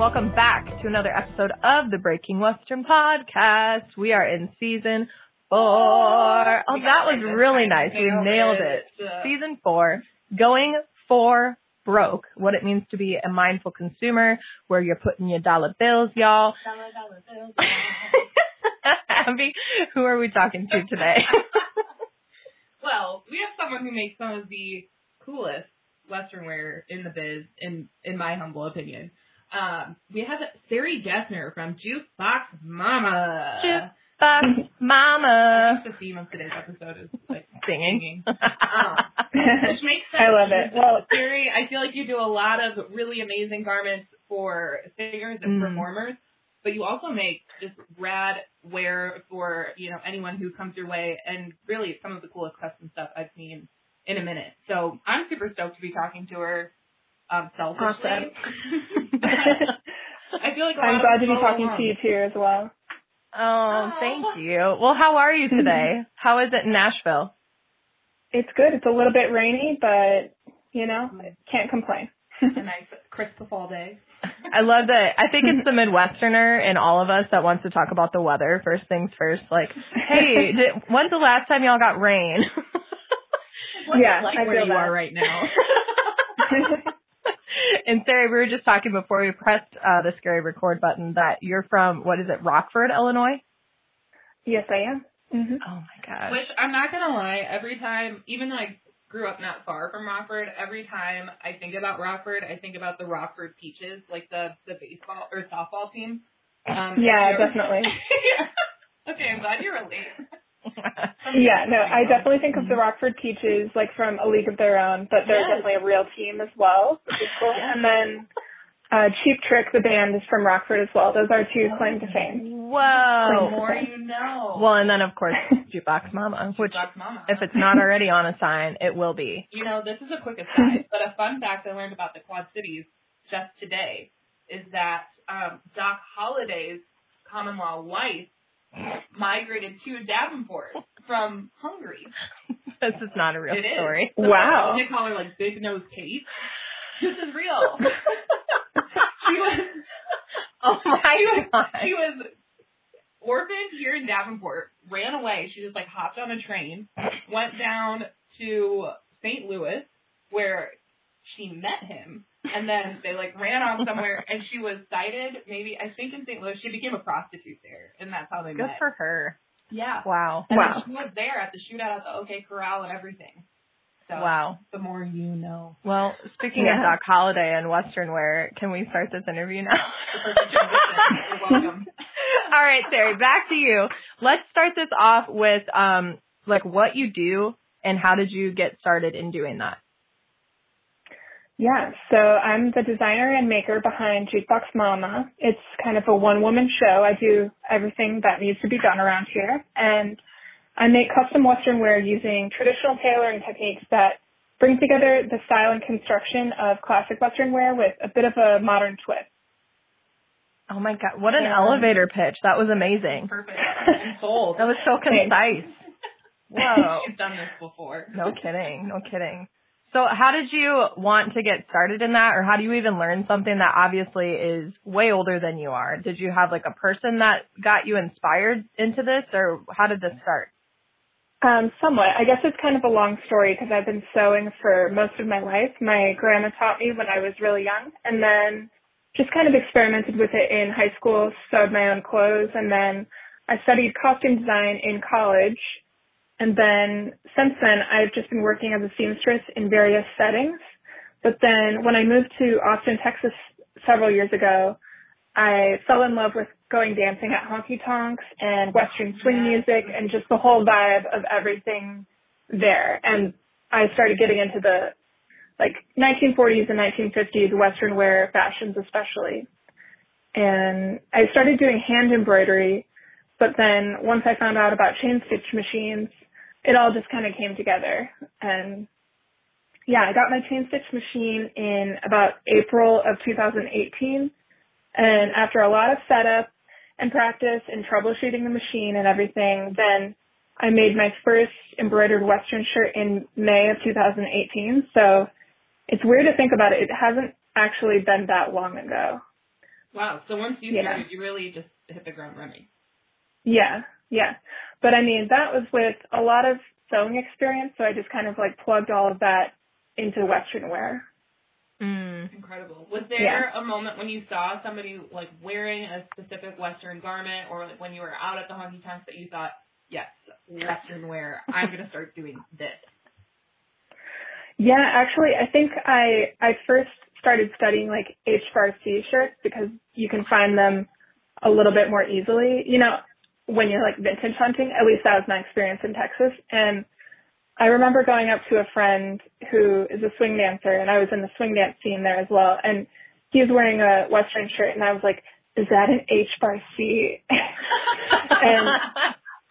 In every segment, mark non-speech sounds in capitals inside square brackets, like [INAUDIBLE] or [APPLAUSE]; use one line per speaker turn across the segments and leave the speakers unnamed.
welcome back to another episode of the Breaking Western podcast. We are in season four. Oh, oh that was really nice. We nailed it. Season four, going for broke, what it means to be a mindful consumer, where you're putting your dollar bills, y'all. [LAUGHS]
Dollar, dollar bills. [LAUGHS]
Abby, who are we talking to today? [LAUGHS]
Well, we have someone who makes some of the coolest Western wear in the biz, in in my humble opinion. Um, we have Sari Gessner from Jukebox Mama.
Jukebox Mama.
The theme of today's episode is like [LAUGHS]
Singing.
singing. Um, which makes sense. [LAUGHS]
I love it. Well,
Sari, I feel like you do a lot of really amazing garments for singers and
Mm.
performers, but you also make just rad wear for you know anyone who comes your way, and really some of the coolest custom stuff I've seen in a minute. So I'm super stoked to be talking to her. Um, selfishly. [LAUGHS] I feel like a lot
I'm
of
glad to be talking
along.
to you too as well.
Oh, thank you. Well, how are you today? [LAUGHS] How is it in Nashville?
It's good. It's a little bit rainy, but you know, can't complain.
a [LAUGHS] nice crisp fall day.
I love that. I think it's the Midwesterner in all of us that wants to talk about the weather first things first. Like, hey, did, when's the last time y'all got rain?
What's
Yeah,
it like
I
where
feel
you
that.
are right now?
And Sarah, we were just talking before we pressed uh, the scary record button that you're from what is it, Rockford, Illinois?
yes, I am. hmm
Oh my gosh.
Which I'm not gonna lie, every time, even though I grew up not far from Rockford, every time I think about Rockford, I think about the Rockford Peaches, like the the baseball or softball team. Um,
Yeah,
you know-
definitely. [LAUGHS]
okay, I'm glad you relate.
Yeah, [LAUGHS] no, I definitely think of the Rockford Peaches like from A League of Their Own, but they're
Yes.
definitely a real team as well, which is cool. And then uh Cheap Trick, the band, is from Rockford as well. Those are two claim to fame.
The
Whoa.
more you know.
Well, and then of course [LAUGHS] Jukebox Mama, which
Jukebox Mama.
if it's not already on a sign, it will be.
You know, this is a quick aside, [LAUGHS] but a fun fact I learned about the Quad Cities just today is that um, Doc Holliday's common law wife migrated to Davenport from Hungary.
This is not a real
It is.
story.
So
Wow.
They call her like Big Nose Kate. This is real. [LAUGHS] she was
oh [LAUGHS] my
she was,
god.
she was orphaned here in Davenport, ran away. She just like hopped on a train, went down to St. Louis where she met him. And then they like ran off somewhere and she was cited maybe I think in St. Louis. She became a prostitute there and that's how they
Good
met.
Good for her.
yeah.
Wow.
And
Wow.
she was there at the shootout at the OK Corral and everything. So
Wow.
the more you know.
Well, speaking of Doc Holliday and Western wear, can we start this interview now?
The perfect transition. You're welcome. [LAUGHS]
All right, Terry, back to you. Let's start this off with um like what you do and how did you get started in doing that?
Yeah, so I'm the designer and maker behind Jukebox Mama. It's kind of a one woman show. I do everything that needs to be done around here. And I make custom Western wear using traditional tailoring techniques that bring together the style and construction of classic Western wear with a bit of a modern twist.
Oh my god, what an
Yeah.
elevator pitch. That was amazing.
Perfect. And sold.
That was so concise. [LAUGHS] Whoa.
She's done this before.
No kidding. No kidding. So how did you want to get started in that or how do you even learn something that obviously is way older than you are? Did you have like a person that got you inspired into this or how did this start?
Um, somewhat. I guess it's kind of a long story because I've been sewing for most of my life. My grandma taught me when I was really young and then just kind of experimented with it in high school, sewed my own clothes, and then I studied costume design in college. And then since then, I've just been working as a seamstress in various settings. But then when I moved to Austin, Texas several years ago, I fell in love with going dancing at honky tonks and Western swing music and just the whole vibe of everything there. And I started getting into the like 1940s and 1950s Western wear fashions especially. And I started doing hand embroidery, but then once I found out about chain stitch machines, it all just kind of came together. And yeah, I got my chain stitch machine in about April of 2018. And after a lot of setup and practice and troubleshooting the machine and everything, then I made my first embroidered Western shirt in May of 2018. So it's weird to think about it. It hasn't actually been that long ago.
Wow. So once you
Yeah.
started, you really just hit the ground running.
Yeah, yeah. But I mean, that was with a lot of sewing experience, so I just kind of like plugged all of that into Western wear.
Mm.
Incredible. Was there
Yeah.
a moment when you saw somebody like wearing a specific Western garment, or like when you were out at the honky tonks that you thought, yes, Western wear, I'm gonna start doing this.
Yeah, actually, I think I I first started studying like H-bar-C shirts because you can find them a little bit more easily. You know, when you're like vintage hunting, at least that was my experience in Texas. And I remember going up to a friend who is a swing dancer, and I was in the swing dance scene there as well. And he was wearing a Western shirt, and I was like, "Is that an H-bar-C?" [LAUGHS] and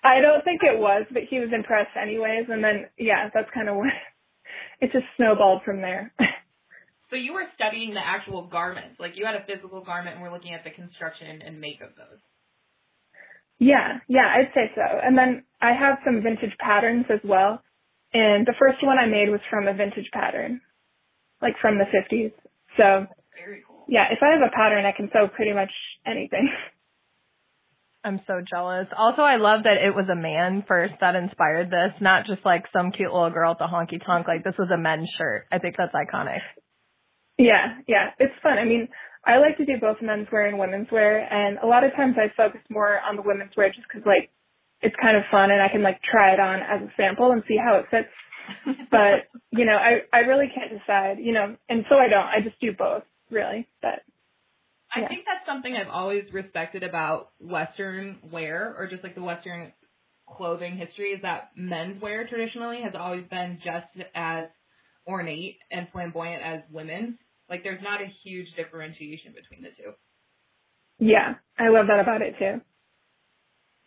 I don't think it was, but he was impressed anyways. And then, yeah, that's kind of what [LAUGHS] it just snowballed from there.
So you were studying the actual garments, like you had a physical garment, and we're looking at the construction and make of those.
Yeah, yeah, I'd say so. And then I have some vintage patterns as well. And the first one I made was from a vintage pattern, like from the 50s. So,
Very cool.
yeah, if I have a pattern, I can sew pretty much anything. [LAUGHS]
I'm so jealous. Also, I love that it was a man first that inspired this, not just like some cute little girl at the honky tonk. Like this was a men's shirt. I think that's iconic.
Yeah, yeah, it's fun. I mean, I like to do both menswear and women's wear, and a lot of times I focus more on the women's wear just because like it's kind of fun and I can like try it on as a sample and see how it fits. [LAUGHS] But you know, I I really can't decide. You know, and so I don't. I just do both really. But
I think that's something I've always respected about Western wear, or just like the Western clothing history, is that men's wear traditionally has always been just as ornate and flamboyant as women's. Like there's not a huge differentiation between the two.
yeah, I love that about it too.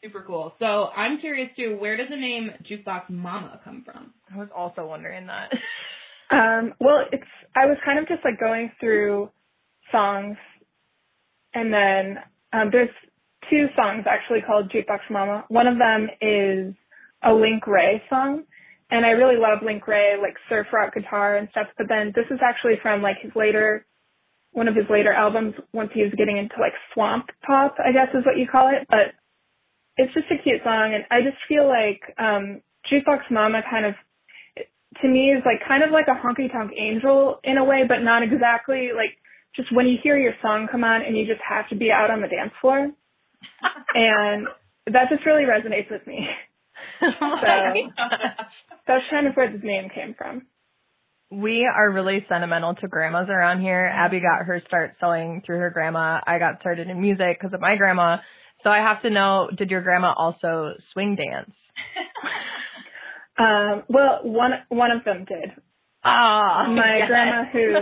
Super cool. So I'm curious too, where does the name Jukebox Mama come from?
I was also wondering that. [LAUGHS]
Um, well, it's I was kind of just like going through songs, and then um, there's two songs actually called Jukebox Mama. One of them is a Link Wray song, and I really love Link Wray, like surf rock guitar and stuff. But then this is actually from like his later, one of his later albums, once he was getting into like swamp pop, I guess is what you call it. But it's just a cute song, and I just feel like um, Jukebox Mama kind of to me is like kind of like a honky tonk angel in a way, but not exactly. Like just when you hear your song come on and you just have to be out on the dance floor, [LAUGHS] and that just really resonates with me. [LAUGHS] That's kind of where this name came from.
we are really sentimental to grandmas around here. Abby got her start sewing through her grandma. I got started in music because of my grandma. So I have to know, did your grandma also swing dance? [LAUGHS]
Um, well, one one of them did.
Ah,
My
yes.
grandma who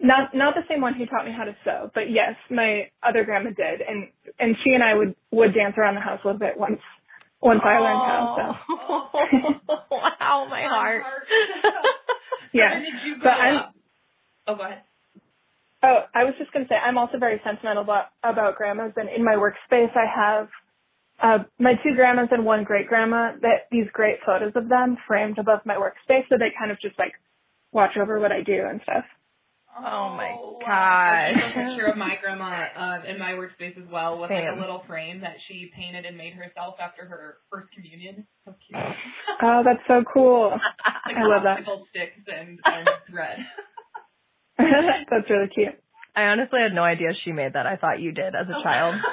[LAUGHS] not not the same one who taught me how to sew, but yes, my other grandma did, and and she and I would would dance around the house a little bit once once I learned how. So
Oh. [LAUGHS] wow, my heart. [LAUGHS]
yeah.
Where did you
But
grow
I'm-
up? Oh, go ahead.
Oh, I was just gonna say I'm also very sentimental about about grandmas, and in my workspace I have uh my two grandmas and one great grandma that these great photos of them framed above my workspace, so they kind of just like watch over what I do and stuff.
Oh my
wow.
gosh.
I have a picture of my grandma uh, in my workspace as well with like a little frame that she painted and made herself after her first communion. So cute.
Oh, that's so cool. [LAUGHS]
like
I love that.
sticks and, and thread. [LAUGHS]
that's really cute.
I honestly had no idea she made that. I thought you did as a child. [LAUGHS]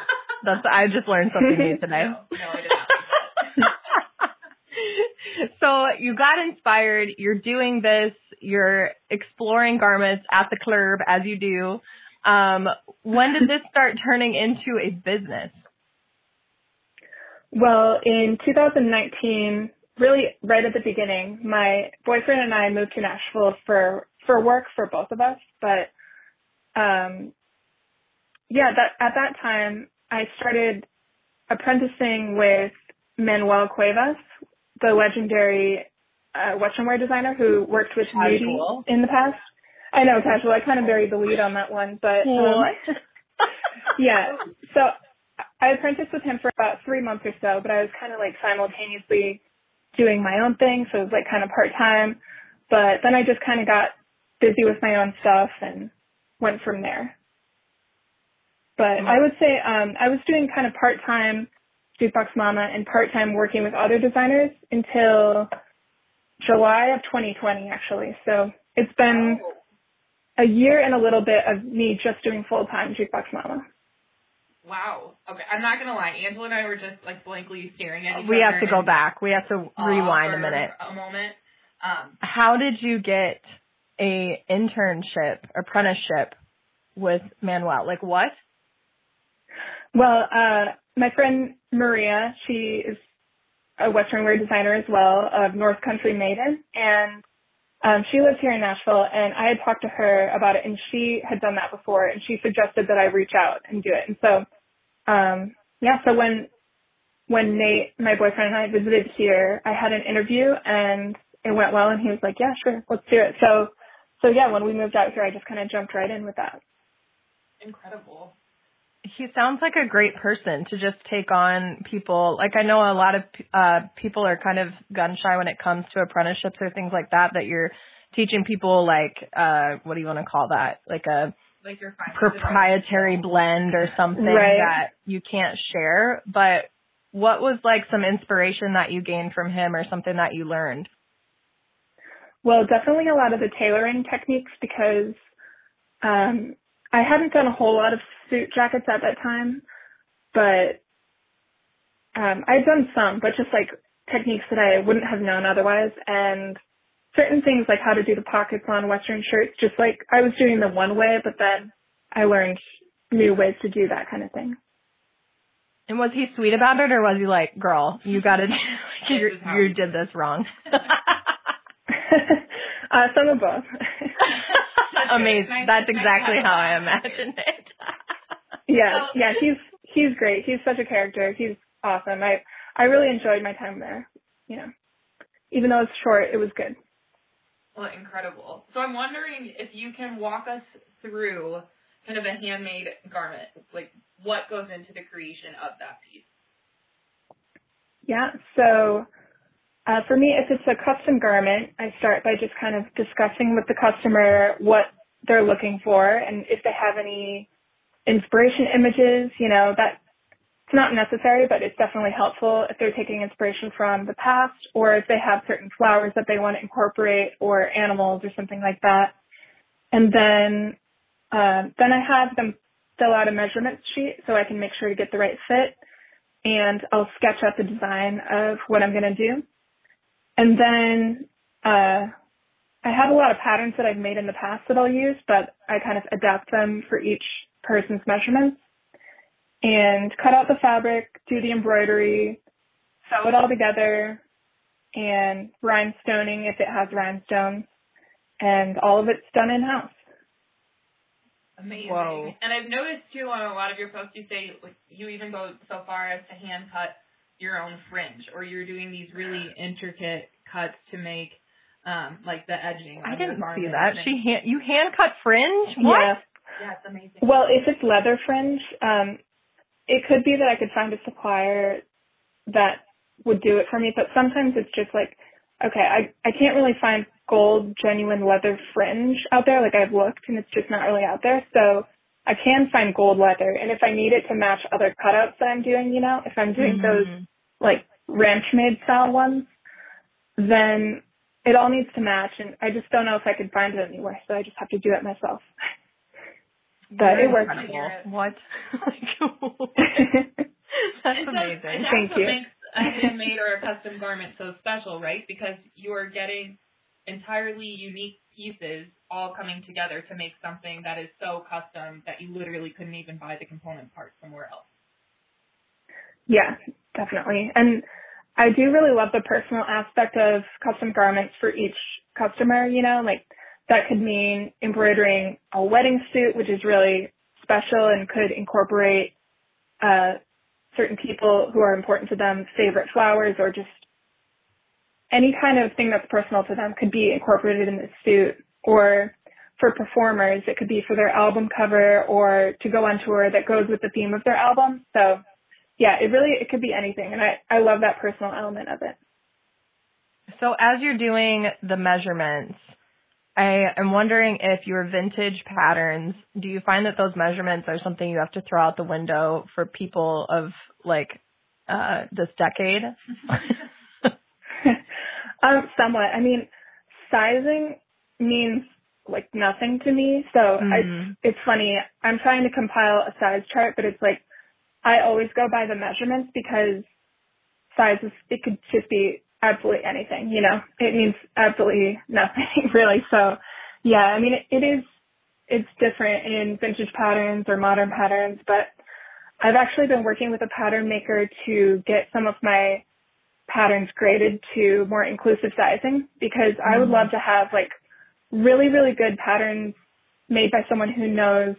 That's I just learned something new today.
No, no, I did not.
so you got inspired. You're doing this. You're exploring garments at the club as you do. Um, when did this start turning into a business?
Well, in 2019, really right at the beginning, my boyfriend and I moved to Nashville for for work for both of us. But um, yeah, that at that time I started apprenticing with Manuel Cuevas, the legendary uh, Western wear designer who worked with Nudie in the past. I know casual. I kind of buried the lead on that one, but um, [LAUGHS] yeah. So I apprenticed with him for about three months or so, but I was kind of like simultaneously doing my own thing, so it was like kind of part time. But then I just kind of got busy with my own stuff and went from there. But I would say um, I was doing kind of part time Jukebox Mama and part time working with other designers until July of 2020, actually. So it's been a year and a little bit of me just doing full time Jukebox Mama.
Wow. Okay, I'm not gonna lie. Angela and I were just like blankly staring at each
We
other.
We have to go back. We have to rewind a minute.
A moment. Um,
How did you get a internship, apprenticeship with Manuel? Like what?
Well, uh, my friend Maria, she is a Western wear designer as well of North Country Maiden, and um, she lives here in Nashville. And I had talked to her about it, and she had done that before, and she suggested that I reach out and do it. And so, um, yeah. So when when Nate, my boyfriend, and I visited here, I had an interview, and it went well. And he was like, "Yeah, sure, let's do it." So, so yeah, when we moved out here, I just kind of jumped right in with that.
incredible.
He sounds like a great person to just take on people. Like I know a lot of uh people are kind of gun shy when it comes to apprenticeships or things like that that you're teaching people like uh what do you want to call that? Like a
Like you're
proprietary blend or something
Right.
that you can't share. But what was like some inspiration that you gained from him or something that you learned?
Well, definitely a lot of the tailoring techniques because um, I hadn't done a whole lot of suit jackets at that time, but um, I'd done some, but just like techniques that I wouldn't have known otherwise, and certain things like how to do the pockets on Western shirts. Just like I was doing the one way, but then I learned new ways to do that kind of thing.
And was he sweet about it or was he like, girl, you [LAUGHS] gotta, [LAUGHS] you,
This is how
you did this wrong? [LAUGHS]
uh, some of both.
Amazing. That's exactly how I imagined it. [LAUGHS]
Yeah, yeah, he's he's great. He's such a character. He's awesome. I I really enjoyed my time there. You know, even though it's short, it was good.
Well, incredible. So I'm wondering if you can walk us through kind of a handmade garment, like what goes into the creation of that piece.
Yeah. So uh, for me, if it's a custom garment, I start by just kind of discussing with the customer what they're looking for and if they have any inspiration images. You know, that it's not necessary, but it's definitely helpful if they're taking inspiration from the past or if they have certain flowers that they want to incorporate or animals or something like that. And then, uh, then I have them fill out a measurement sheet so I can make sure to get the right fit and I'll sketch out the design of what I'm going to do. And then, uh, I have a lot of patterns that I've made in the past that I'll use, but I kind of adapt them for each person's measurements and cut out the fabric, do the embroidery, sew it all together, and rhinestoning if it has rhinestones, and all of it's done in house.
Amazing.
Whoa.
And I've noticed too on a lot of your posts you say like you even go so far as to hand cut your own fringe or you're doing these really intricate cuts to make um like the edging.
I
on your
didn't see that. She hand, you hand cut fringe? What?
Yeah.
Yeah, it's amazing.
Well, if it's leather fringe, um, it could be that I could find a supplier that would do it for me, but sometimes it's just like, okay, I, I can't really find gold genuine leather fringe out there. Like I've looked and it's just not really out there. So I can find gold leather. And if I need it to match other cutouts that I'm doing, you know, if I'm doing those
Mhm.
like ranch made style ones, then it all needs to match. And I just don't know if I could find it anywhere. So I just have to do it myself. But
You're
it works.
incredible. [LAUGHS] [LAUGHS] What? That's
It's
amazing.
Just, and
Thank
that's what
you.
makes a handmade or a custom garment so special, right? Because you are getting entirely unique pieces all coming together to make something that is so custom that you literally couldn't even buy the component parts somewhere else.
Yeah, definitely. And I do really love the personal aspect of custom garments for each customer, you know, like that could mean embroidering a wedding suit, which is really special and could incorporate uh, certain people who are important to them, favorite flowers, or just any kind of thing that's personal to them could be incorporated in the suit. Or for performers, it could be for their album cover or to go on tour that goes with the theme of their album. So yeah, it really it could be anything, and I I love that personal element of it.
So as you're doing the measurements, I am wondering if your vintage patterns, do you find that those measurements are something you have to throw out the window for people of like uh this decade? [LAUGHS]
um, somewhat. I mean, sizing means like nothing to me. So
Mhm.
I, it's funny. I'm trying to compile a size chart, but it's like I always go by the measurements because sizes it could just be absolutely anything. You know, it means absolutely nothing [LAUGHS] really. So yeah, I mean, it, it is. It's different in vintage patterns or modern patterns, but I've actually been working with a pattern maker to get some of my patterns graded to more inclusive sizing because I would
Mhm.
love to have like really, really good patterns made by someone who knows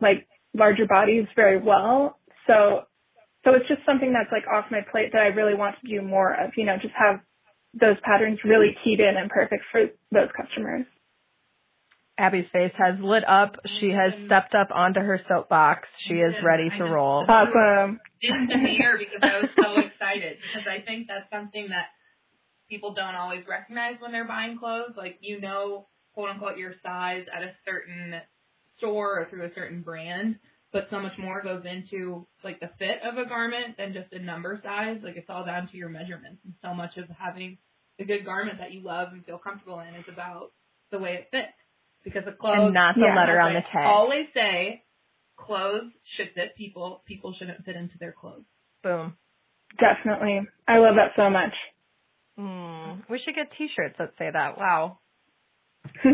like larger bodies very well. So, so it's just something that's like off my plate that I really want to do more of, you know, just have those patterns really keyed in and perfect for those customers.
Abby's face has lit up. She has stepped up onto her soapbox. She is ready to roll.
Awesome.
in the mirror because I was so excited because I think that's something that people don't always recognize when they're buying clothes. Like you know, quote unquote, your size at a certain store or through a certain brand, but so much more goes into like the fit of a garment than just a number size. Like it's all down to your measurements, and so much of having a good garment that you love and feel comfortable in is about the way it fits. Because the clothes
And not the
Yeah.
letter
as
on the tag.
Always say, clothes should fit people. People shouldn't fit into their clothes.
Boom.
Definitely. I love that so much.
Mm. We should get t-shirts that say that. Wow. [LAUGHS]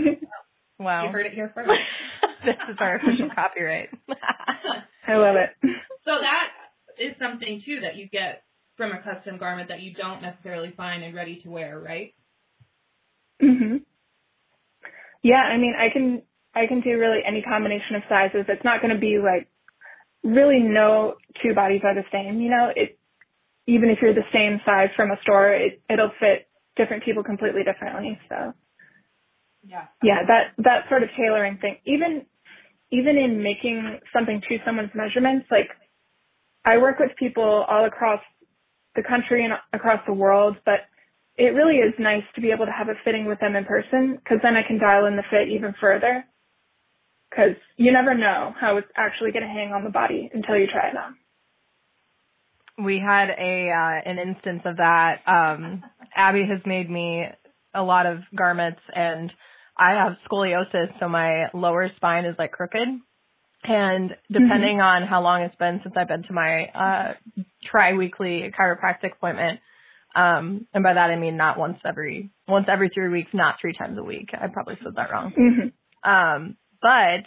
Wow.
You heard it here first. [LAUGHS] [LAUGHS]
this is our official [LAUGHS] copyright. [LAUGHS]
I love it.
so that is something too that you get from a custom garment that you don't necessarily find in ready to wear, right?
Mhm. Yeah, I mean, I can I can do really any combination of sizes. It's not going to be like really no two bodies are the same. You know, it even if you're the same size from a store, it it'll fit different people completely differently. So
Yeah.
yeah, that that sort of tailoring thing. Even even in making something to someone's measurements, like I work with people all across the country and across the world, but it really is nice to be able to have a fitting with them in person because then I can dial in the fit even further. Because you never know how it's actually going to hang on the body until you try it on.
we had a uh, an instance of that. Um, Abby has made me a lot of garments, and I have scoliosis, so my lower spine is like crooked. And depending on how long it's been since I've been to my uh, tri-weekly chiropractic appointment, um, and by that I mean not once every once every three weeks, not three times a week. I probably said that wrong.
hmm
Um, but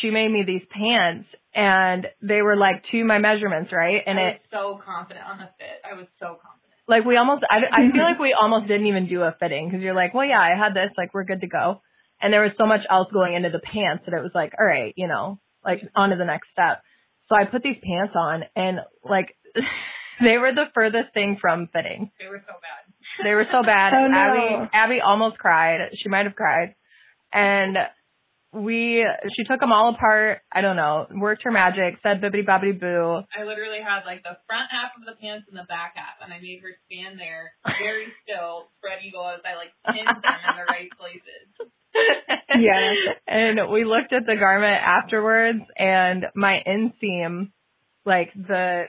she made me these pants and they were like to my measurements, right? And
I
it,
was so confident on the fit. I was so confident.
Like we almost, I, I feel mm-hmm. like we almost didn't even do a fitting because you're like, well, yeah, I had this, like we're good to go. And there was so much else going into the pants that it was like, all right, you know, like on to the next step. So I put these pants on and like [LAUGHS] they were the furthest thing from fitting.
They were so bad.
They were so bad. [LAUGHS]
Oh, no.
Abby Abby almost cried. She might have cried. And we she took them all apart. I don't know. Worked her magic. Said bibbity bobbity boo.
I literally had like the front half of the pants and the back half, and I made her stand there very [LAUGHS] still, spread eagle as I like pinned them in the right places. [LAUGHS]
Yeah.
And we looked at the garment afterwards, and my inseam, like the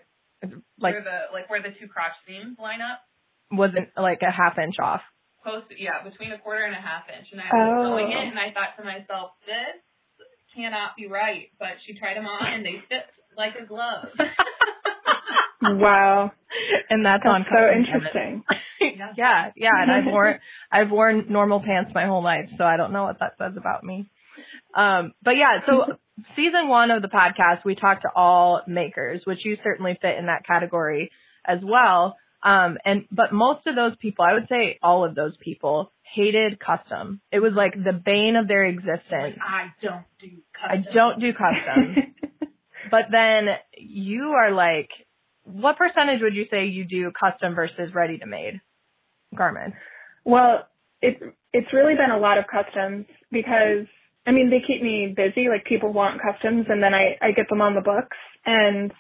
like
where the like where the two crotch seams line up,
wasn't like a half inch off.
Close yeah, between a quarter and a half inch. And I was
Oh.
sewing it, and I thought to myself, this cannot be right. But she tried them on, and they fit like a glove. [LAUGHS] [LAUGHS]
Wow.
And that's, on
so interesting. [LAUGHS]
garments. yeah, yeah, and I've worn I've worn normal pants my whole life, so I don't know what that says about me. Um, but yeah, so season one of the podcast, we talked to all makers, which you certainly fit in that category as well. Um, and but most of those people, I would say all of those people, hated custom. It was like the bane of their existence.
I don't do custom.
I don't do custom. [LAUGHS] but then you are like, what percentage would you say you do custom versus ready to made garments?
Well, it it's really been a lot of customs because I mean they keep me busy. Like people want customs, and then I I get them on the books, and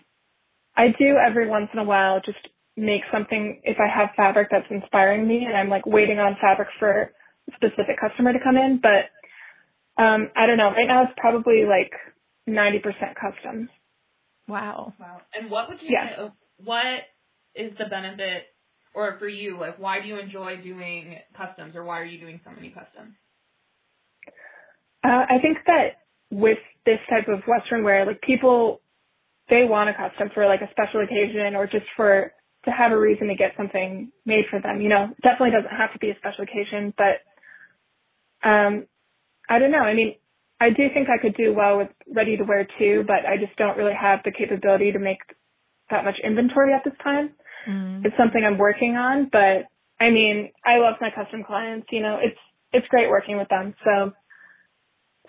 I do every once in a while just make something if I have fabric that's inspiring me, and I'm like waiting on fabric for a specific customer to come in, but um, I don't know. Right now it's probably like 90% custom.
Wow.
Wow. And what would you
Yeah.
say, what is the benefit, or for you, like why do you enjoy doing customs, or why are you doing so many customs?
Uh, I think that with this type of Western wear, like people, they want a custom for like a special occasion or just for to have a reason to get something made for them. You know, it definitely doesn't have to be a special occasion, but um, I don't know. I mean, I do think I could do well with ready to wear too, but I just don't really have the capability to make that much inventory at this time.
Mm.
It's something I'm working on, but I mean, I love my custom clients. You know, it's it's great working with them. So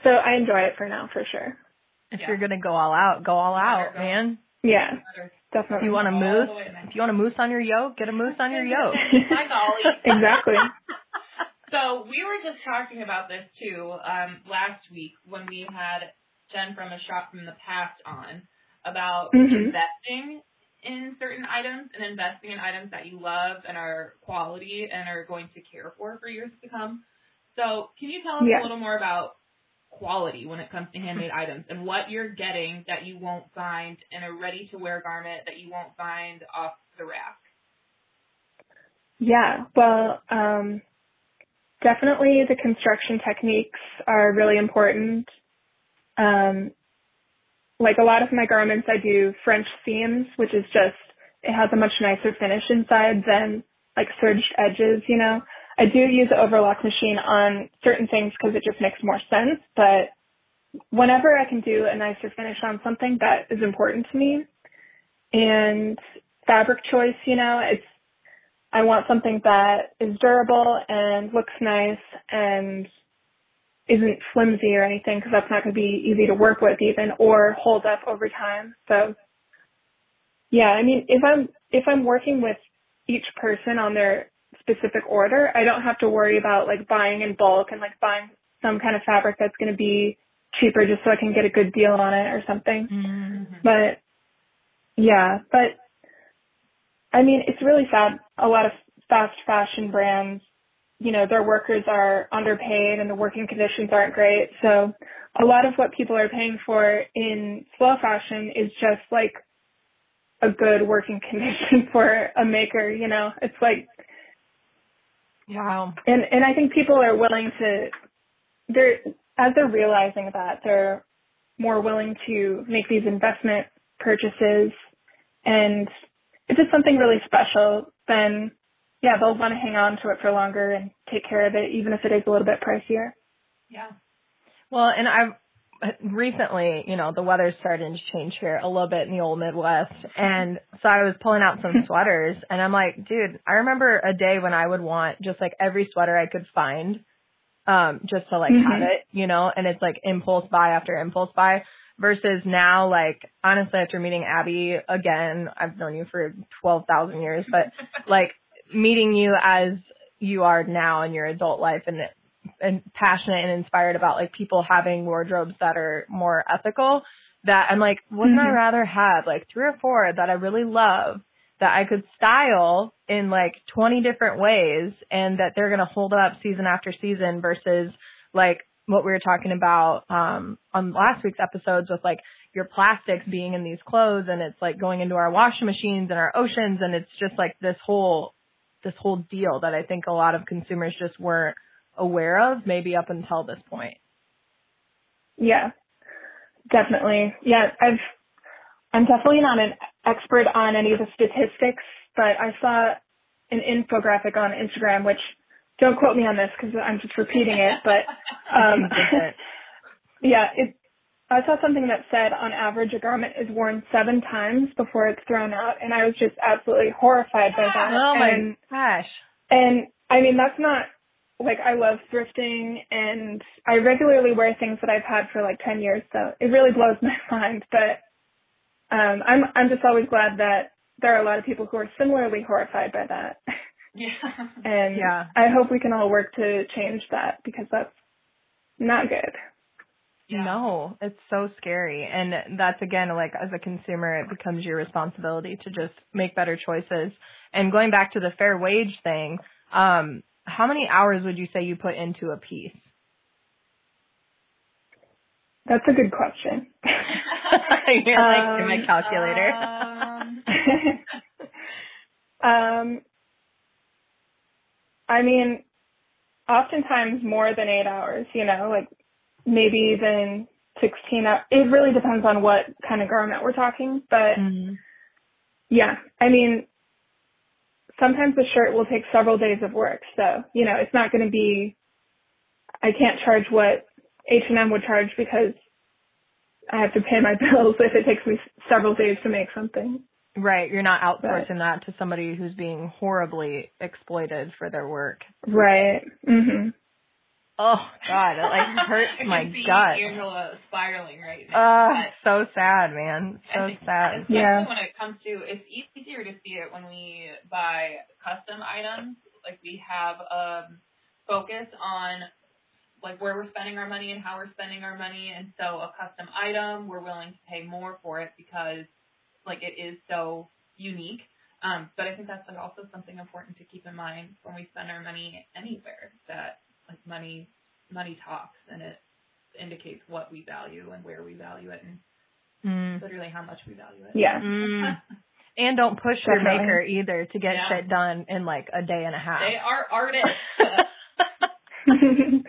so I enjoy it for now for sure.
If
Yeah.
you're gonna go all out, go all out,
go.
man.
Yeah,
Better.
If you want a moose, if you want a moose on your yoke, get a moose on your yoke. [LAUGHS]
My golly. [LAUGHS]
exactly. [LAUGHS]
So we were just talking about this too um, last week when we had Jen from a shop from the past on about
Mhm.
investing in certain items and investing in items that you love and are quality and are going to care for for years to come. So can you tell us
Yeah.
a little more about quality when it comes to handmade items and what you're getting that you won't find in a ready to wear garment that you won't find off the rack?
Yeah, well, um, definitely the construction techniques are really important. Um, like a lot of my garments, I do French seams, which is just, it has a much nicer finish inside than like serged edges, you know. I do use the overlock machine on certain things because it just makes more sense, but whenever I can do a nicer finish on something, that is important to me. And fabric choice, you know, it's I want something that is durable and looks nice and isn't flimsy or anything because that's not going to be easy to work with even or hold up over time. So yeah, I mean, if I'm if I'm working with each person on their specific order, I don't have to worry about like buying in bulk and like buying some kind of fabric that's going to be cheaper just so I can get a good deal on it or something.
Mm.
But yeah, but I mean, it's really sad. A lot of fast fashion brands, you know, their workers are underpaid and the working conditions aren't great. So a lot of what people are paying for in slow fashion is just like a good working [LAUGHS] condition for a maker, you know. It's like
Wow.
and and I think people are willing to they're as they're realizing that they're more willing to make these investment purchases and if it's something really special then yeah they'll want to hang on to it for longer and take care of it even if it is a little bit pricier
Yeah.
Well, and I've recently, you know, the weather's starting to change here a little bit in the old Midwest. And so I was pulling out some [LAUGHS] sweaters and I'm like, dude, I remember a day when I would want just like every sweater I could find, um, just to like have
Mhm.
it, you know, and it's like impulse buy after impulse buy versus now, like, honestly, after meeting Abby again, I've known you for 12,000 years, but like meeting you as you are now in your adult life and and passionate and inspired about like people having wardrobes that are more ethical that I'm like, wouldn't I
Mhm.
rather have like three or four that I really love that I could style in like 20 different ways and that they're going to hold up season after season versus like what we were talking about um on last week's episodes with like your plastics being in these clothes and it's like going into our washing machines and our oceans and it's just like this whole this whole deal that I think a lot of consumers just weren't aware of maybe up until this point.
yeah definitely yeah i've i'm definitely not an expert on any of the statistics but i saw an infographic on instagram which don't quote me on this because i'm just repeating it but [LAUGHS] um [LAUGHS] yeah it i saw something that said on average a garment is worn seven times before it's thrown out and i was just absolutely horrified by that [GASPS]
oh my
and
gosh.
and I mean, that's not like I love thrifting and I regularly wear things that I've had for like 10 years. So it really blows [LAUGHS] my mind. But um, I'm I'm just always glad that there are a lot of people who are similarly horrified by that. [LAUGHS] [LAUGHS]
Yeah.
and
Yeah.
I hope we can all work to change that because that's not good.
Yeah.
No, it's so scary. And that's again, like as a consumer, it becomes your responsibility to just make better choices. And going back to the fair wage thing, um, how many hours would you say you put into a piece?
That's a good question. [LAUGHS]
You're like in my
Um,
calculator.
Um, [LAUGHS]
um, I mean, oftentimes more than eight hours, you know, like maybe even 16 hours. It really depends on what kind of garment we're talking, but
Mhm.
yeah, I mean, sometimes the shirt will take several days of work. So, you know, it's not going to be, I can't charge what H&M would charge because I have to pay my [LAUGHS] bills if it takes me several days to make something.
Right, you're not outsourcing that to somebody who's being horribly exploited for their work.
Right. Mhm.
Oh God, it like
I
hurts
can
my
see
gut.
Angela spiraling right now.
Uh, so sad, man. So sad.
Especially
Yeah.
when it comes to, it's easier to see it when we buy custom items. Like we have a focus on like where we're spending our money and how we're spending our money, and so a custom item we're willing to pay more for it because like it is so unique. Um, but I think that's like also something important to keep in mind when we spend our money anywhere. That like money money talks and it indicates what we value and where we value it and
Mm.
literally how much we value it.
Yeah.
Mm. [LAUGHS] And don't push your maker either to get
Yeah.
shit done in like a day and a half.
They are artists. [LAUGHS] [LAUGHS]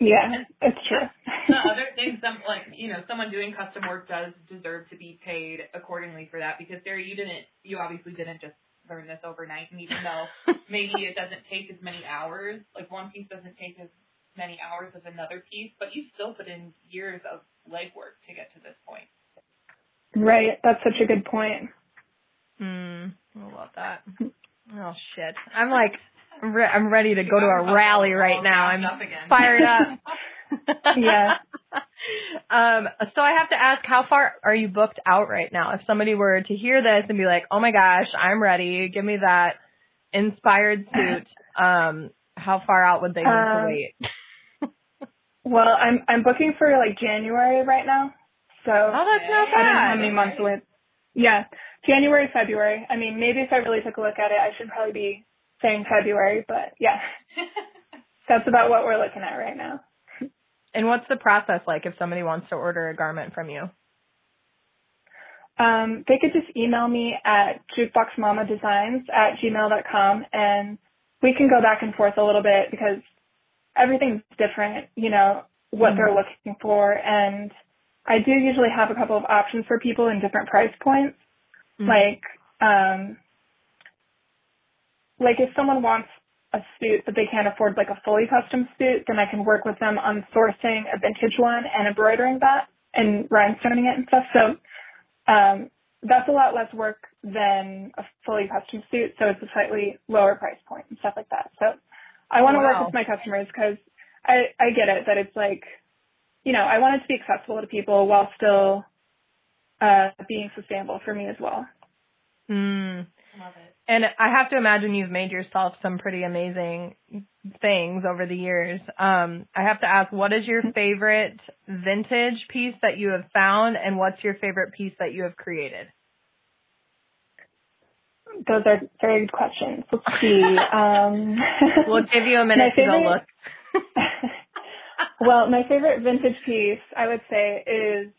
yeah, it's true.
the other thing, some like you know, someone doing custom work does deserve to be paid accordingly for that because there you didn't, you obviously didn't just learn this overnight, and even though [LAUGHS] maybe it doesn't take as many hours, like one piece doesn't take as many hours as another piece, but you still put in years of legwork to get to this point.
right. That's such a good point.
Mm, I love that. [LAUGHS] Oh shit. I'm like, I'm, re- I'm ready to go to a rally right now. I'm
Up again.
fired up. [LAUGHS]
Yeah.
Um, so I have to ask, how far are you booked out right now? If somebody were to hear this and be like, "Oh my gosh, I'm ready. Give me that inspired suit." [LAUGHS] Um, how far out would they need to
Um,
wait? [LAUGHS]
Well, I'm I'm booking for like January right now. So
Oh, that's not
I don't know how many months away. Yeah, January, February. I mean, maybe if I really took a look at it, I should probably be saying February, but yeah, [LAUGHS] that's about what we're looking at right now.
And what's the process like if somebody wants to order a garment from you?
Um, they could just email me at jukeboxmamadesigns at gmail.com and we can go back and forth a little bit because everything's different, you know, what they're looking for. And I do usually have a couple of options for people in different price points.
Mhm.
Like, um, like if someone wants a suit but they can't afford like a fully custom suit, then I can work with them on sourcing a vintage one and embroidering that and rhinestoning it and stuff. So, um, that's a lot less work than a fully custom suit. So it's a slightly lower price point and stuff like that. So I want to
Wow.
work with my customers because I, I get it that it's like, you know, I want it to be accessible to people while still, uh, being sustainable for me as well.
Mm.
Love it.
And I have to imagine you've made yourself some pretty amazing things over the years. Um, I have to ask, what is your favorite vintage piece that you have found, and what's your favorite piece that you have created?
Those are very good questions. Let's see. Um, [LAUGHS]
We'll give you a minute to go look. [LAUGHS]
well, my favorite vintage piece, I would say, is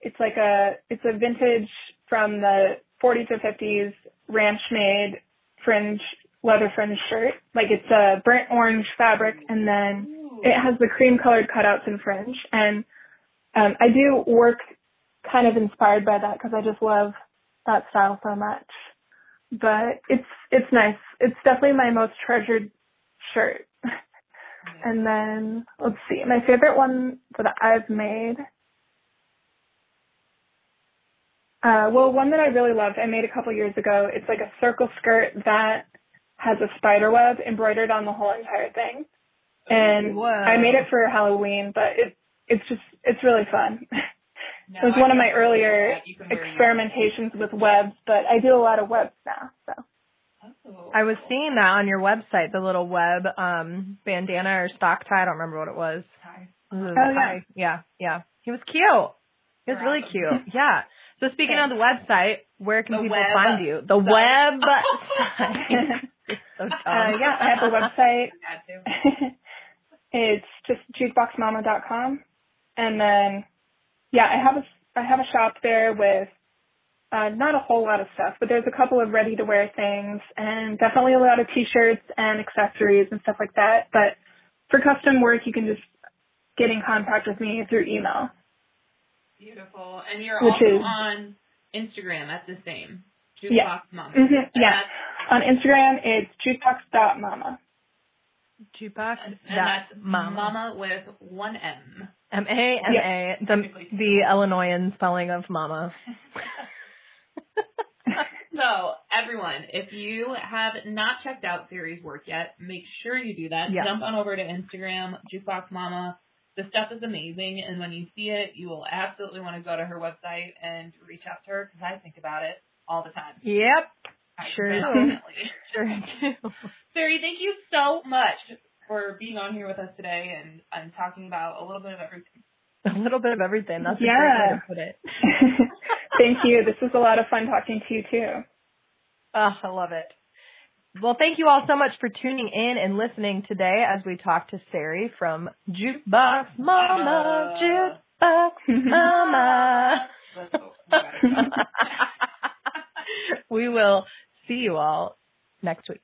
it's like a it's a vintage from the 40s or 50s ranch made fringe leather fringe shirt. Like it's a burnt orange fabric, and then it has the cream colored cutouts and fringe. And um, I do work kind of inspired by that because I just love that style so much. But it's it's nice. It's definitely my most treasured shirt. [LAUGHS] And then let's see, my favorite one that I've made. Uh, well, one that I really loved, I made a couple years ago. It's like a circle skirt that has a spider web embroidered on the whole entire thing. And
Whoa.
I made it for Halloween, but it it's just it's really fun. [LAUGHS]
No,
it was
I
one of my earlier
that. You can wear
experimentations with webs, but I do a lot of webs now. So.
Oh.
I was seeing that on your website, the little web um, bandana or stock tie. I don't remember what it was.
Hi.
It
Oh, yeah.
tie. yeah, yeah. He was cute. He was
They're
really
awesome.
cute. Yeah. [LAUGHS] So speaking of the website, where can
The
people
web
find you? The
site.
web [LAUGHS] [LAUGHS] site. so dumb.
Uh, yeah, I have a [LAUGHS] website.
Had to.
it's just jukeboxmama.com, and then yeah, I have a I have a shop there with uh, not a whole lot of stuff, but there's a couple of ready to wear things, and definitely a lot of t-shirts and accessories and stuff like that. But for custom work, you can just get in contact with me through email.
Beautiful. And you're
Which
also
is-
on Instagram at the same. Jukebox
Yeah.
Mama.
Mhm, yeah. On Instagram, it's jukebox.mama.
Jukebox.
And
That's
that's
mama.
Mama with one M.
M A M A. The the Illinoisan spelling of mama. [LAUGHS]
So, everyone, if you have not checked out Sari's work yet, make sure you do that.
Yeah.
Jump on over to Instagram, Jukebox Mama. The stuff is amazing, and when you see it, you will absolutely want to go to her website and reach out to her because I think about it all the time.
Yep.
I
Sure do.
definitely. [LAUGHS]
Sure do.
Sari, thank you so much for being on here with us today and, and talking about a little bit of everything.
A little bit of everything. That's a
Yeah.
great way to put it. [LAUGHS]
Thank you. This was a lot of fun talking to you too.
Oh, I love it. Well, thank you all so much for tuning in and listening today as we talk to Sari from Jukebox Mama, Jukebox Mama.
That's so- my God. [LAUGHS]
we will see you all next week.